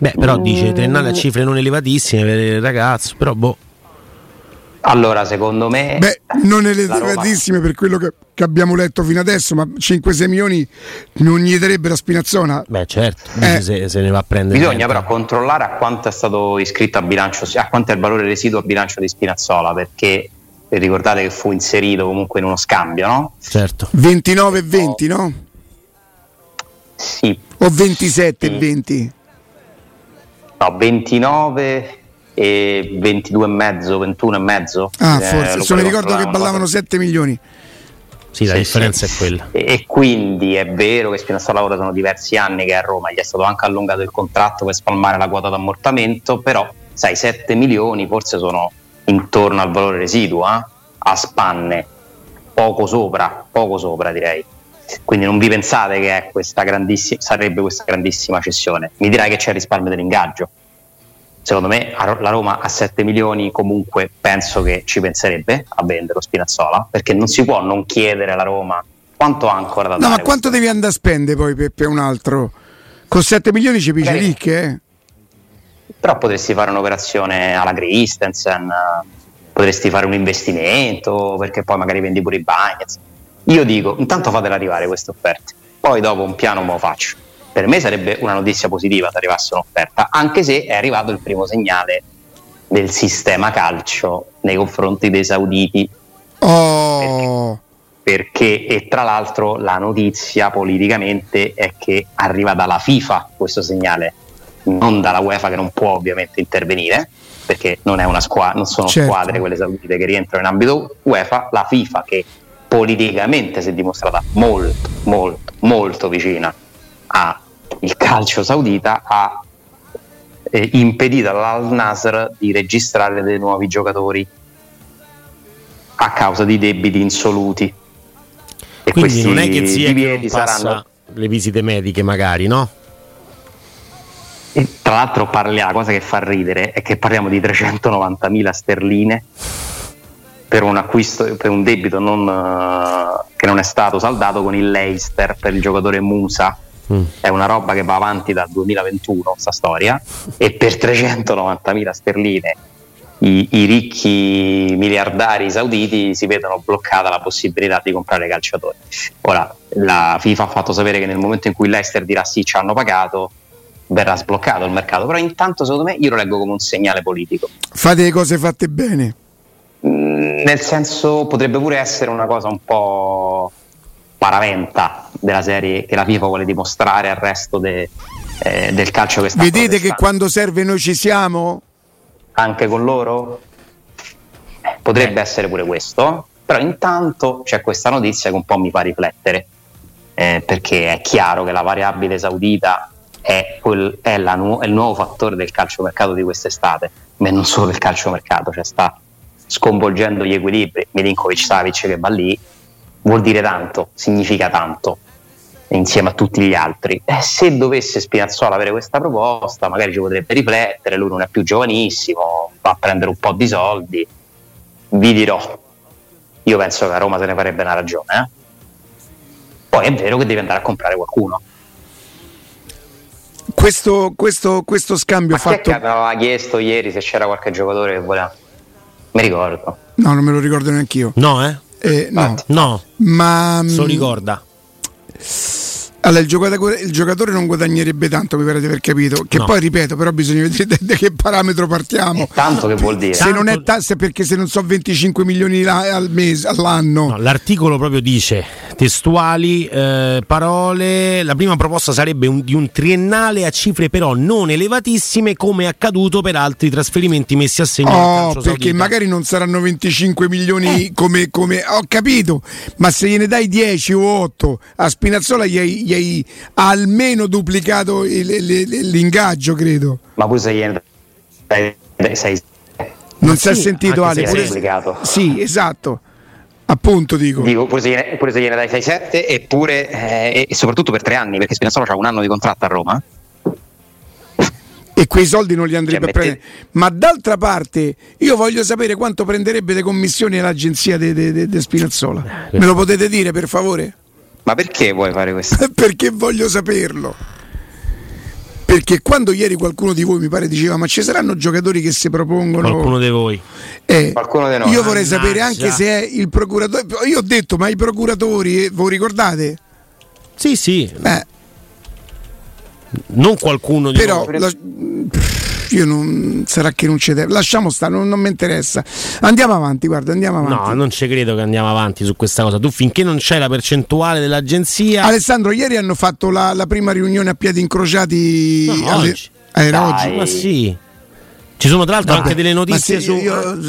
Beh, però dice triennale a cifre non elevatissime per il ragazzo, però boh. Allora, secondo me. Beh, non elevatissime Roma... per quello che, che, abbiamo letto fino adesso, ma 5-6 milioni non gli darebbero a Spinazzona. Beh, certo, eh. se, se, ne va a prendere. Bisogna però controllare a quanto è stato iscritto a bilancio, a quanto è il valore residuo a bilancio di Spinazzola, perché ricordate che fu inserito comunque in uno scambio, no? Certo. 29 e 20, no? Sì. O 27 e sì. 20? No, 29 e 22,5, 21,5. Ah, eh, forse, se mi ricordo che ballavano 7 milioni. Sì, la sì, differenza sì. è quella. E, e, quindi è vero che Spinazzola ora sono diversi anni che è a Roma, gli è stato anche allungato il contratto per spalmare la quota d'ammortamento, però sai, 7 milioni forse sono intorno al valore residuo, eh? a spanne, poco sopra, poco sopra direi. Quindi non vi pensate che questa sarebbe questa grandissima cessione. Mi dirai che c'è il risparmio dell'ingaggio. Secondo me la Roma a 7 milioni comunque penso che ci penserebbe a vendere lo Spinazzola, perché non si può non chiedere alla Roma quanto ha ancora da no, dare. No, ma quanto devi andare a spendere poi per, per un altro? Con 7 milioni ci piace lì che però potresti fare un'operazione alla Christensen, potresti fare un investimento perché poi magari vendi pure i Bagnets. Io dico, intanto fatela arrivare queste offerte, poi dopo un piano me lo faccio. Per me sarebbe una notizia positiva se arrivasse un'offerta, anche se è arrivato il primo segnale del sistema calcio nei confronti dei sauditi. Oh. Perché, perché, e tra l'altro la notizia politicamente è che arriva dalla FIFA questo segnale, non dalla UEFA che non può ovviamente intervenire, perché non, squa- non sono certo. squadre quelle saudite che rientrano in ambito UEFA, la FIFA che politicamente si è dimostrata molto, molto, molto vicina al calcio saudita, ha eh, impedito all'Al Nasr di registrare dei nuovi giocatori a causa di debiti insoluti. E Quindi non è che Ziyech saranno le visite mediche magari, no? E tra l'altro parli, la cosa che fa ridere è che parliamo di 390.000 sterline per un acquisto, per un debito non, uh, che non è stato saldato con il Leicester per il giocatore Musa. Mm. È una roba che va avanti dal 2021, questa storia, e per 390.000 sterline i, i, ricchi miliardari sauditi si vedono bloccata la possibilità di comprare calciatori. Ora, la FIFA ha fatto sapere che nel momento in cui Leicester dirà sì, ci hanno pagato, verrà sbloccato il mercato, però intanto secondo me io lo leggo come un segnale politico. Fate le cose fatte bene. Mm, nel senso potrebbe pure essere una cosa un po' paraventa della serie che la FIFA vuole dimostrare al resto de, eh, del calcio che sta Vedete che quando serve noi ci siamo? Anche con loro? Eh, potrebbe eh. essere pure questo, però intanto c'è questa notizia che un po' mi fa riflettere, eh, perché è chiaro che la variabile saudita è, quel, è, la, è il nuovo fattore del calciomercato di quest'estate, ma non solo del calciomercato, cioè sta sconvolgendo gli equilibri. Milinkovic Savic che va lì vuol dire tanto, significa tanto insieme a tutti gli altri. Eh, se dovesse Spinazzola avere questa proposta, magari ci potrebbe riflettere. Lui non è più giovanissimo, va a prendere un po' di soldi. Vi dirò, io penso che a Roma se ne farebbe una ragione. Eh? Poi è vero che deve andare a comprare qualcuno questo, questo, questo scambio Ma fatto. Chi aveva chiesto ieri se c'era qualche giocatore che voleva? Mi ricordo. No, non me lo ricordo neanche io. No, eh? Eh no. no. Ma. Se lo ricorda. Allora, il giocatore, il giocatore, non guadagnerebbe tanto, mi pare di aver capito. Che no. poi ripeto, però bisogna vedere (laughs) da che parametro partiamo. E tanto che vuol dire? Se tanto... non è tasse perché se non so 25 milioni al mese, all'anno. No, l'articolo proprio dice testuali eh, parole. La prima proposta sarebbe un, di un triennale a cifre però non elevatissime, come accaduto per altri trasferimenti messi a segno. Oh, perché saudita. magari non saranno 25 milioni eh. come, come, Ho capito, ma se gliene dai 10 o 8 a Spinazzola gli hai gli hai almeno duplicato il, il, l'ingaggio, credo. Ma pure se gliene dai 6 non si è sentito Ale, pure. Sì, esatto. Appunto dico. dico pure, se gliene, pure se gliene dai 6-7 eppure eh, e soprattutto per tre anni perché Spinazzola ha un anno di contratto a Roma e quei soldi non li andrebbe cioè, a prendere. Ma d'altra parte, io voglio sapere quanto prenderebbe le commissioni l'agenzia di Spinazzola. Me lo potete dire per favore? Ma perché vuoi fare questo? (laughs) perché voglio saperlo. Perché quando ieri qualcuno di voi mi pare diceva ma ci saranno giocatori che si propongono... Qualcuno di voi. Eh, qualcuno di noi. Io vorrei Mannaggia. sapere anche se è il procuratore... Io ho detto ma i procuratori, eh, voi ricordate? Sì, sì. Eh. Non qualcuno di Però, noi. La io non, sarà che non c'è tempo. Lasciamo stare, non, non mi interessa. Andiamo avanti, guarda, andiamo avanti. No, non ci credo che andiamo avanti su questa cosa. Tu finché non c'è la percentuale dell'agenzia. Alessandro, ieri hanno fatto la, la prima riunione a piedi incrociati. No, alle... Era Dai. oggi. Ma sì. Ci sono tra l'altro Vabbè, anche delle notizie se, su. Io,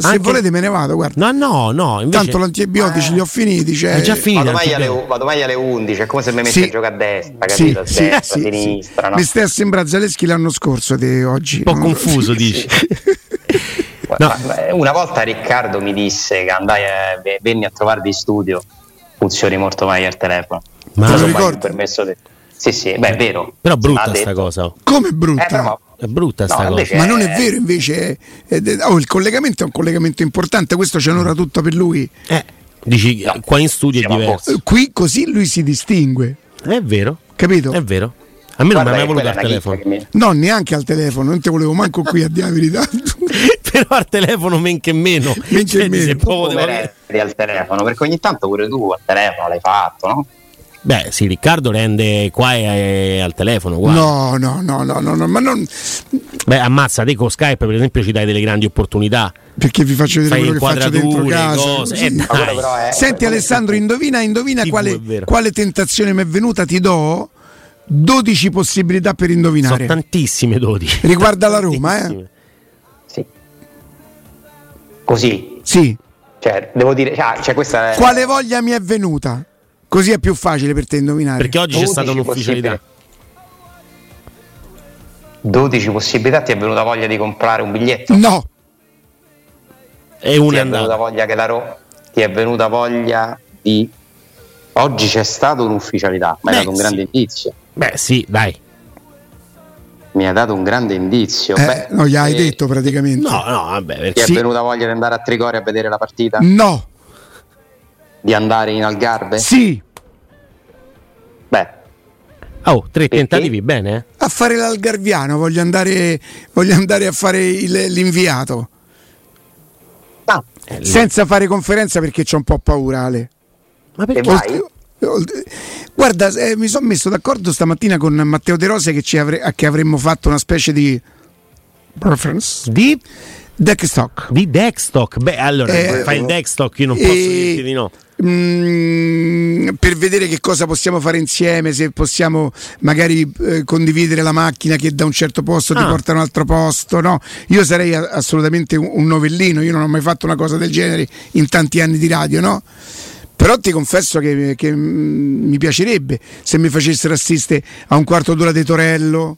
se anche... volete me ne vado, guarda. No, no, no. Invece... Tanto l'antibiotici eh. li ho finiti. Cioè... È già finito. Vado mai, alle, vado mai alle 11, è come se mi metti sì. a giocare a destra, capito? Sì, a destra, sì, a sinistra. No? Mi stai a sembrare Zaleschi l'anno scorso di oggi. Un po' confuso, dici. (laughs) no. Una volta Riccardo mi disse che andai a, venni a trovarvi in studio, funzioni molto meglio al telefono. Ma lo ricordo? permesso di... Sì, sì, beh, è vero. Però brutta sta cosa. Come brutta? Eh, però, è brutta sta no, cosa. Ma non è vero, invece. È, è, oh, il collegamento è un collegamento importante, questo c'è un'ora tutta per lui. Eh, dici, no. qua in studio è diverso. Eh, qui così lui si distingue. È vero. Capito? È vero. A me non mi ha mai voluto al telefono. Mi... No, neanche al telefono, non ti volevo manco qui a dire la verità. (laughs) Però al telefono men che meno. Men che cioè, meno. al telefono, perché ogni tanto pure tu al telefono l'hai fatto, no? Beh, sì, Riccardo rende qua e, al telefono. Guarda. No, no, no, no, no, no, ma non. Beh, ammazza, te con Skype, per esempio, ci dai delle grandi opportunità. Perché vi faccio vedere quello che faccio dentro casa. Eh, Senti, Alessandro, indovina, indovina quale, quale tentazione mi è venuta? Ti do 12 possibilità per indovinare. Sono tantissime 12. Riguarda la Roma, eh? Sì. Così. Sì. Cioè, devo dire, cioè, cioè questa è... Quale voglia mi è venuta? Così è più facile per te indovinare. Perché oggi c'è stata un'ufficialità. 12 possibilità ti è venuta voglia di comprare un biglietto? No. E una ti è venuta voglia che la Ro- ti è venuta voglia di oggi c'è stata un'ufficialità, mi hai dato un grande indizio. Beh, sì, dai. Mi ha dato un grande indizio. Eh, Beh, non gli hai eh, detto praticamente. No, no, vabbè. Perché ti è venuta voglia di andare a Trigoria a vedere la partita? No di andare in Algarve? Sì. Oh, tre Perché? tentativi, bene. Eh? A fare l'algarviano, voglio andare, voglio andare a fare il, l'inviato. Ah. Senza fare conferenza perché c'ho un po' paura, Ale. Ma perché? Vai? Guarda, eh, mi sono messo d'accordo stamattina con Matteo De Rose che, avre- che avremmo fatto una specie di preference di Deckstock. Di Deckstock? Beh, allora eh, fai il Deckstock, io non posso eh, dirti di no. Mm, per vedere che cosa possiamo fare insieme, se possiamo magari eh, condividere la macchina che da un certo posto ah. ti porta a un altro posto. No? Io sarei a- assolutamente un, un, novellino, io non ho mai fatto una cosa del genere in tanti anni di radio, no? Però ti confesso che, che mm, mi piacerebbe se mi facessero assistere a un quarto d'ora di Torello.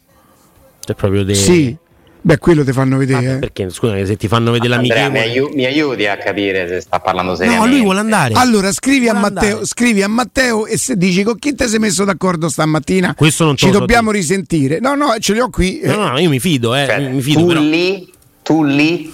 Cioè proprio de... Sì, Beh, quello ti fanno vedere. Ah, perché scusami, se ti fanno vedere l'amichevole. Mi, aiu- mi aiuti a capire se sta parlando seriamente. No, lui vuole andare. Allora scrivi, a Matteo, andare. scrivi a Matteo e se dici con chi ti sei messo d'accordo stamattina. Questo non Ci dobbiamo dire. risentire. No, no, ce li ho qui. No, no, io mi fido, eh. Cioè, mi fido, tu, però. lì, tu lì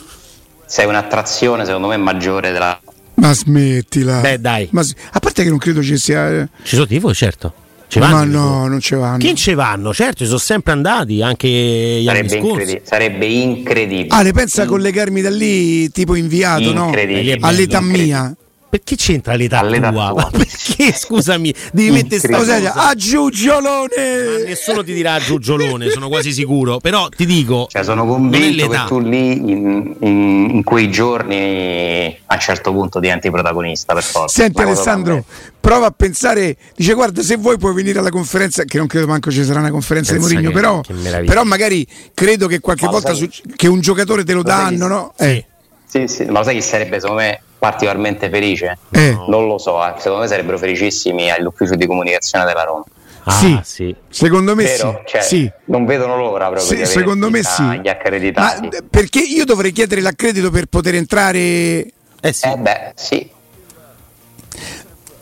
sei un'attrazione, secondo me, maggiore della. Ma smettila. Beh, dai. Ma, a parte che non credo ci sia. Eh. Ci sono tifo, certo. Ci vanno, Ma no, non ci vanno. Chi ci vanno? Certo, ci sono sempre andati, anche gli sarebbe anni incredibile, Sarebbe incredibile. Ah, le pensa a collegarmi da lì tipo inviato, no? All'età mia. Perché c'entra l'età All'età tua? tua. (laughs) perché, scusami, devi mettere sta cosa a Giugiolone? Ma nessuno ti dirà a Giugiolone, sono quasi sicuro. Però ti dico. Cioè, sono convinto che tu lì in, in, in, quei giorni a un certo punto diventi protagonista per forza. Senti, Alessandro, prova a pensare, dice guarda se vuoi puoi venire alla conferenza, che non credo manco ci sarà una conferenza Pensa di Mourinho, però, però, magari credo che qualche ma volta su, che un giocatore te lo, lo danno, no? Eh. Sì, sì, ma lo sai chi sarebbe secondo me particolarmente felice? Eh. Non lo so, eh. secondo me sarebbero felicissimi all'ufficio di comunicazione della Roma. Ah, sì, sì, secondo me Vero? sì. Cioè, sì. Non vedono l'ora proprio. Sì, secondo me sì. Gli accreditati. Ma perché io dovrei chiedere l'accredito per poter entrare? Eh sì. Eh beh, sì.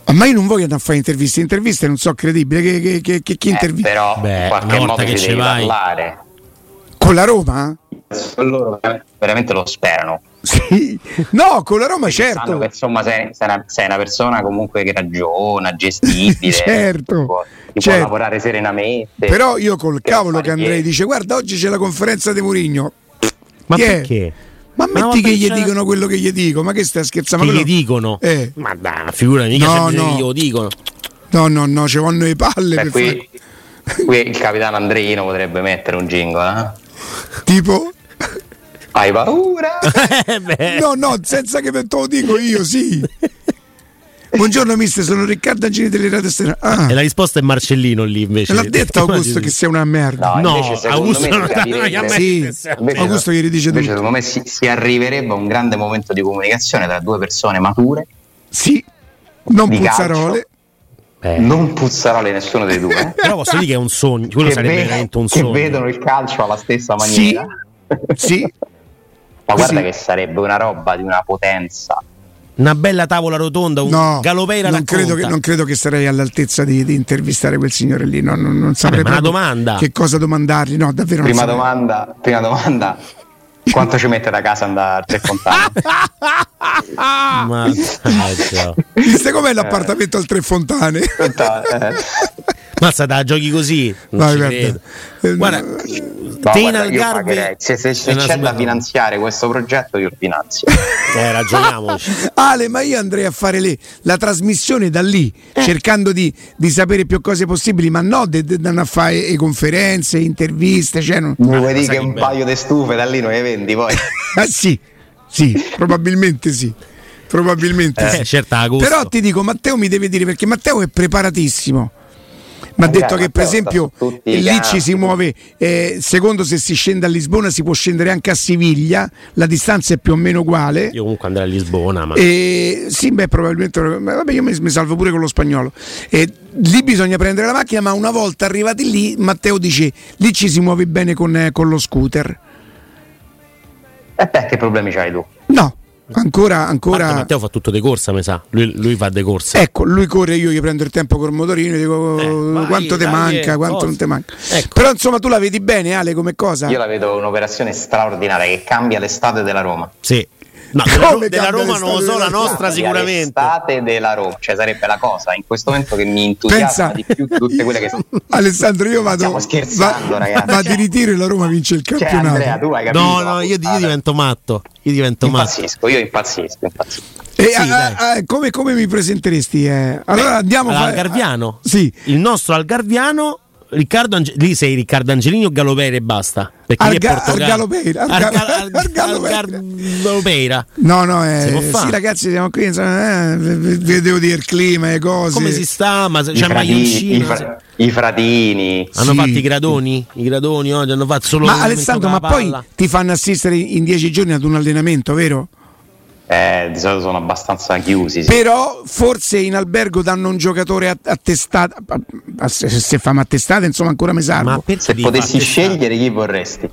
Ma io non voglio andare a fare interviste, interviste non so credibile. Che, che, che, che chi eh, intervista? Però Beh, in qualche modo che ci vai. parlare. Con la Roma? Loro veramente lo sperano. Sì. (laughs) No, con la Roma Perché certo. Che, insomma, sei, sei, una, sei, una, persona comunque che ragiona, gestibile. (laughs) certo. Può, certo. può lavorare serenamente. Però io col cavolo che andrei dice guarda oggi c'è la conferenza di Murigno. Ma Chi perché? È? Ma metti che gli dicono quello che gli dico, ma che stai scherzando? Che quello... gli dicono? Eh. Ma dai, figura mica no, no. glielo dicono. No, no, no, ci vanno le palle. Beh, qui, fare... qui, il capitano Andreino potrebbe mettere un jingle, eh? Tipo? Hai paura? (laughs) no, no, senza che te lo dico io, sì. Buongiorno mister, sono Riccardo Angini delle Radio Stella. Ah. E la risposta è Marcellino lì invece. L'ha detto Augusto che sei una merda. No, No, Augusto non me, capirebbe. Sì, invece- Augusto gli ridice invece tutto. secondo me si, si arriverebbe a un grande momento di comunicazione tra due persone mature, Sì, non Di puzzarole. Eh, non puzzarole nessuno dei due, eh, (laughs) Però posso dire che è un sogno, quello che, sarebbe ve- veramente un che sogno. vedono il calcio alla stessa Sì, maniera. sì. (laughs) Ma guarda Sì. che sarebbe una roba di una potenza. Una bella tavola rotonda, un No, Galopeira non racconta. credo, che, non credo che sarei all'altezza di, di intervistare quel signore lì. No, non, non saprei ma una domanda. che cosa domandargli. No, davvero Prima domanda, prima domanda. Quanto ci mette da casa andare a Tre Fontane? Ma (laughs) mannaggia. Viste com'è Eh. l'appartamento al Tre Fontane? Eh, (laughs) Mazza, te la giochi così? Guarda. Eh, Guarda, No, guarda, al io Garve pagherei. Se, se- se c'è da finanziare questo progetto, io lo finanzio. (laughs) Eh, ragioniamoci. (laughs) Ale, ma io andrei a fare lì la trasmissione da lì, Eh. cercando di, di sapere più cose possibili, ma no, de- de- da a fare e conferenze, interviste. Cioè non- Mi vuoi dire che un bello. paio di stufe da lì non le vendi poi? (laughs) Ah, sì, sì, probabilmente sì. Probabilmente Eh, sì. certo. Però ti dico, Matteo mi deve dire perché Matteo è preparatissimo. Mi ha Eh, detto che per esempio lì campi. ci si muove, eh, secondo se si scende a Lisbona si può scendere anche a Siviglia, la distanza è più o meno uguale. Io comunque andrei a Lisbona, ma E, sì, beh, probabilmente. ma Vabbè, io mi, mi salvo pure con lo spagnolo. E, lì bisogna prendere la macchina, ma una volta arrivati lì, Matteo dice: lì ci si muove bene con, eh, con lo scooter. E beh, che problemi c'hai tu? No, ancora. Ancora Matteo fa tutto de corsa, mi sa. Lui, lui fa de corse. Ecco, lui corre, io gli prendo il tempo col motorino, gli dico Eh, vai, quanto ti manca, eh, quanto cosa? non ti manca. Ecco. Però insomma tu la vedi bene, Ale, come cosa? Io la vedo un'operazione straordinaria che cambia l'estate della Roma. Sì. No, della, Come della Roma non lo so, la nostra sicuramente. L'estate della Roma, cioè sarebbe la cosa in questo momento che mi entusiasma Pensa, di più di tutte quelle che (laughs) sono. Alessandro, io vado. Stiamo scherzando, va, ragazzi. va di ritiro e la Roma vince il Cioè, campionato. Andrea, tu hai capito? No, no, io, io divento matto. Io divento matto. Impazzisco, io impazzisco, impazzisco. E, Sì, ah, dai. ah, come, come mi presenteresti? eh? Allora andiamo a fare- All'Algarviano? Sì. Il nostro Algarviano. Riccardo Ange- lì sei Riccardo Angelini o Galopeira e basta? Perché lì è Arga-. Argalopeira, Arga- Arga- Argalopeira. No, no, Si può eh, fare. sì, ragazzi, siamo qui. insomma, eh, devo dire il clima e cose. Come si sta? Ma I, c'è frati- maglioncino? i fra- i fratini. Hanno Sì. fatto i gradoni? I gradoni oggi hanno fatto solo Ma il Alessandro, ma poi ti fanno assistere in dieci giorni ad un allenamento, vero? Eh, di solito sono abbastanza chiusi. Sì. Però forse in albergo danno un giocatore a, a testata. a- a- se, se famo a testata, insomma, ancora mi salvo. Ma Se potessi questa- scegliere chi vorresti?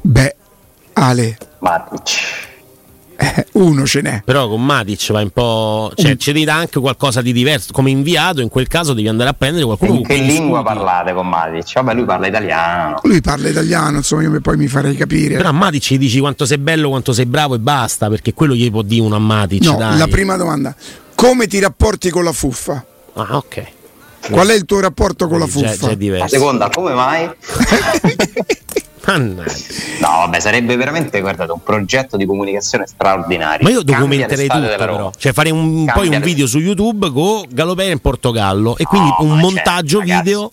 Beh, Ale, Matic. Eh, uno ce n'è. Però con Matic va un po'. Mm. Cioè, ci devi dare anche qualcosa di diverso. Come inviato, in quel caso devi andare a prendere qualcuno In che lingua discuti. parlate con Matic? Vabbè, lui parla italiano. Lui parla italiano, insomma, io poi mi farei capire. Però a Matic gli dici quanto sei bello, quanto sei bravo e basta, perché quello gli può dire uno a Matic. no, dai. la prima domanda: come ti rapporti con la fuffa? Ah, ok. Qual è il tuo rapporto con la fuffa? è diverso. La seconda, come mai? (laughs) Mannaggia. No, vabbè, sarebbe veramente, guardate, un progetto di comunicazione straordinario. Ma io documenterei tutto, però. Cioè, fare un, poi un video su YouTube con Galopera in Portogallo e quindi No, un montaggio certo, ragazzi. video.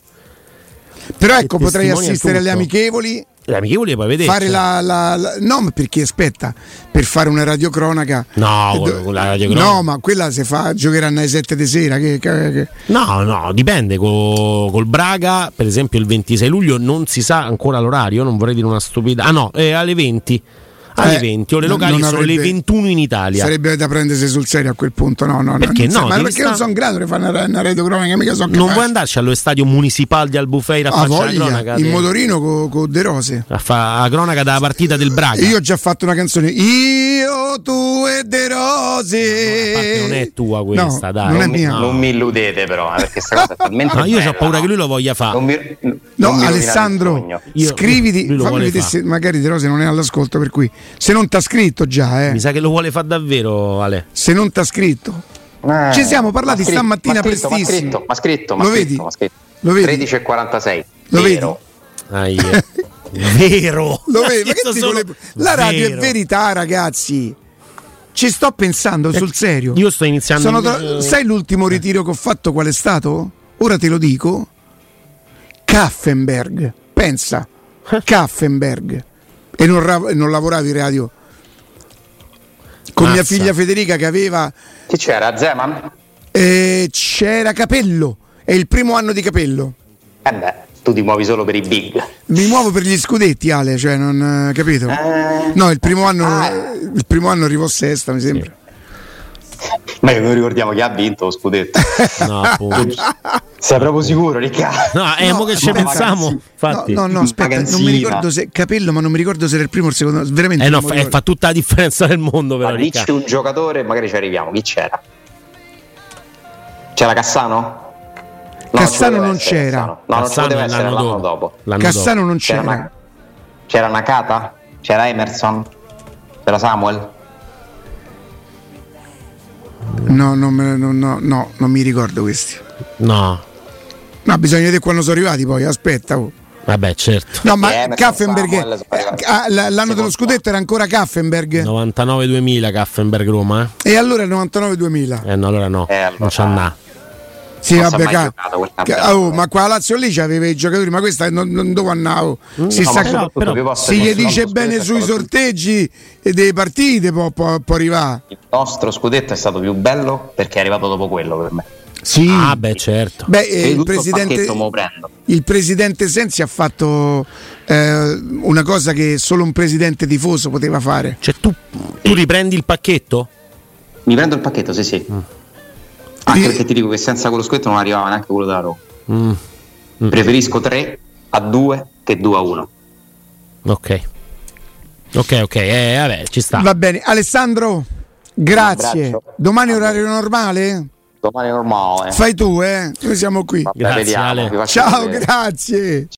Però ecco, potrei assistere alle amichevoli, Le amichevoli le puoi vedere. fare cioè. la, la- la- No, ma perché aspetta, per fare una radiocronaca. No, Eh, do- la radiocronaca. No, ma quella si fa, giocheranno alle 7 di sera. Che, che- che- No, no, dipende. Co- col Braga, per esempio, il 26 luglio non si sa ancora l'orario. Non vorrei dire una stupida. Ah, no, è alle 20. Alle Eh, 20. Ore non- locali non sono le avrebbe- 21 in Italia. Sarebbe da prendersi sul serio a quel punto, no, no, Perché non no? sa- Ma perché non sta- sono in grado di fare una, una radiocronaca, mica so non vuoi andarci allo stadio municipale di Albufeira a Ah, fare la voglia, cronaca? in motorino con co De Rose. a fare la cronaca della partita del Braga. Io ho già fatto una canzone Io, tu e De Rose. Parte non è tua questa, No, dai. Non è Non mi- mia. no. Non mi illudete, però, eh, perché questa cosa è talmente. No, io ho paura che lui lo voglia fare. Non mi- No, non mi Alessandro, scriviti, lui se magari De Rose non è all'ascolto, per cui se non t'ha scritto già, eh. Mi sa che lo vuole fare davvero, Ale. Se non t'ha scritto. Eh, Ci siamo parlati scritto- stamattina scritto, prestissimo. Ma scritto, ma scritto, vedi? scritto, m'ha scritto. Lo vedi? 13 e 46. Lo Vero. Ahia. (laughs) Vero. Lo vedi? Ma solo- le- La radio Vero. è verità, ragazzi. Ci sto pensando sul serio. Io sto iniziando Sono in- tra- Sai l'ultimo ritiro che ho fatto qual è stato? Ora te lo dico. Kaffenberg. Pensa. Kaffenberg. E non, ra- non lavoravo in radio. Con mia Mazza. figlia Federica che aveva Chi c'era? Zeman? Eh, c'era Capello, è il primo anno di Capello. Eh beh, tu ti muovi solo per i big. Mi muovo per gli scudetti, Ale, cioè non capito? Eh, No, il primo anno, Ah. il primo anno arrivò sesta, mi sembra. Ma noi ricordiamo chi ha vinto lo scudetto. No. (laughs) Sei proprio sicuro, Riccardo? No, è No, mo che ci no, pensiamo. No, Infatti. no, no, aspetta, non mi ricordo se Capello, ma non mi ricordo se era il primo o il secondo. Veramente Eh no, non fa, eh, fa tutta la differenza del mondo, però. Ma dici un giocatore, magari ci arriviamo. Chi c'era? C'era Cassano? No, Cassano non essere c'era. Cassano. No, non Cassano essere l'anno l'anno dopo. dopo. L'anno Cassano non C'era, c'era Nakata? C'era Emerson? C'era Samuel? No, non me- no, no, no, non mi ricordo questi. No, No, bisogna vedere quando sono arrivati poi, aspetta. oh. vabbè, certo. No, ma Emerson, Kaffenberg, eh, ah, l'anno dello scudetto era ancora Kaffenberg 99-2000 Kaffenberg Roma, e allora il 99-2000. eh? Eh no, allora no. Eh, allora- Non c'ha na. Sì, Non vabbè, ca- ca- oh, ma qua a Lazio lì c'aveva i giocatori, ma questa non, non dove andavo. Si, No, sa però- posso si gli dice bene sui sorteggi e delle partite, può, può- può arrivare. Il nostro scudetto è stato più bello perché è arrivato dopo quello per me. Sì. Ah, beh, certo. Beh, eh, il presidente, il presidente Sensi ha fatto eh, una cosa che solo un presidente tifoso poteva fare. Cioè, tu, tu riprendi il pacchetto? Mi prendo il pacchetto, sì, sì. Anche Di- perché ti dico che senza quello scudetto non arrivava neanche quello da Roma. Mm, Preferisco 3 a 2 che 2 a 1. ok. Ok, ok, eh, vabbè, ci sta. Va bene, Alessandro, grazie. Domani orario normale? Domani è normale. Fai tu, eh? Noi siamo qui. Vabbè, Grazie, vediamo, Ale. Ciao, vedere. grazie.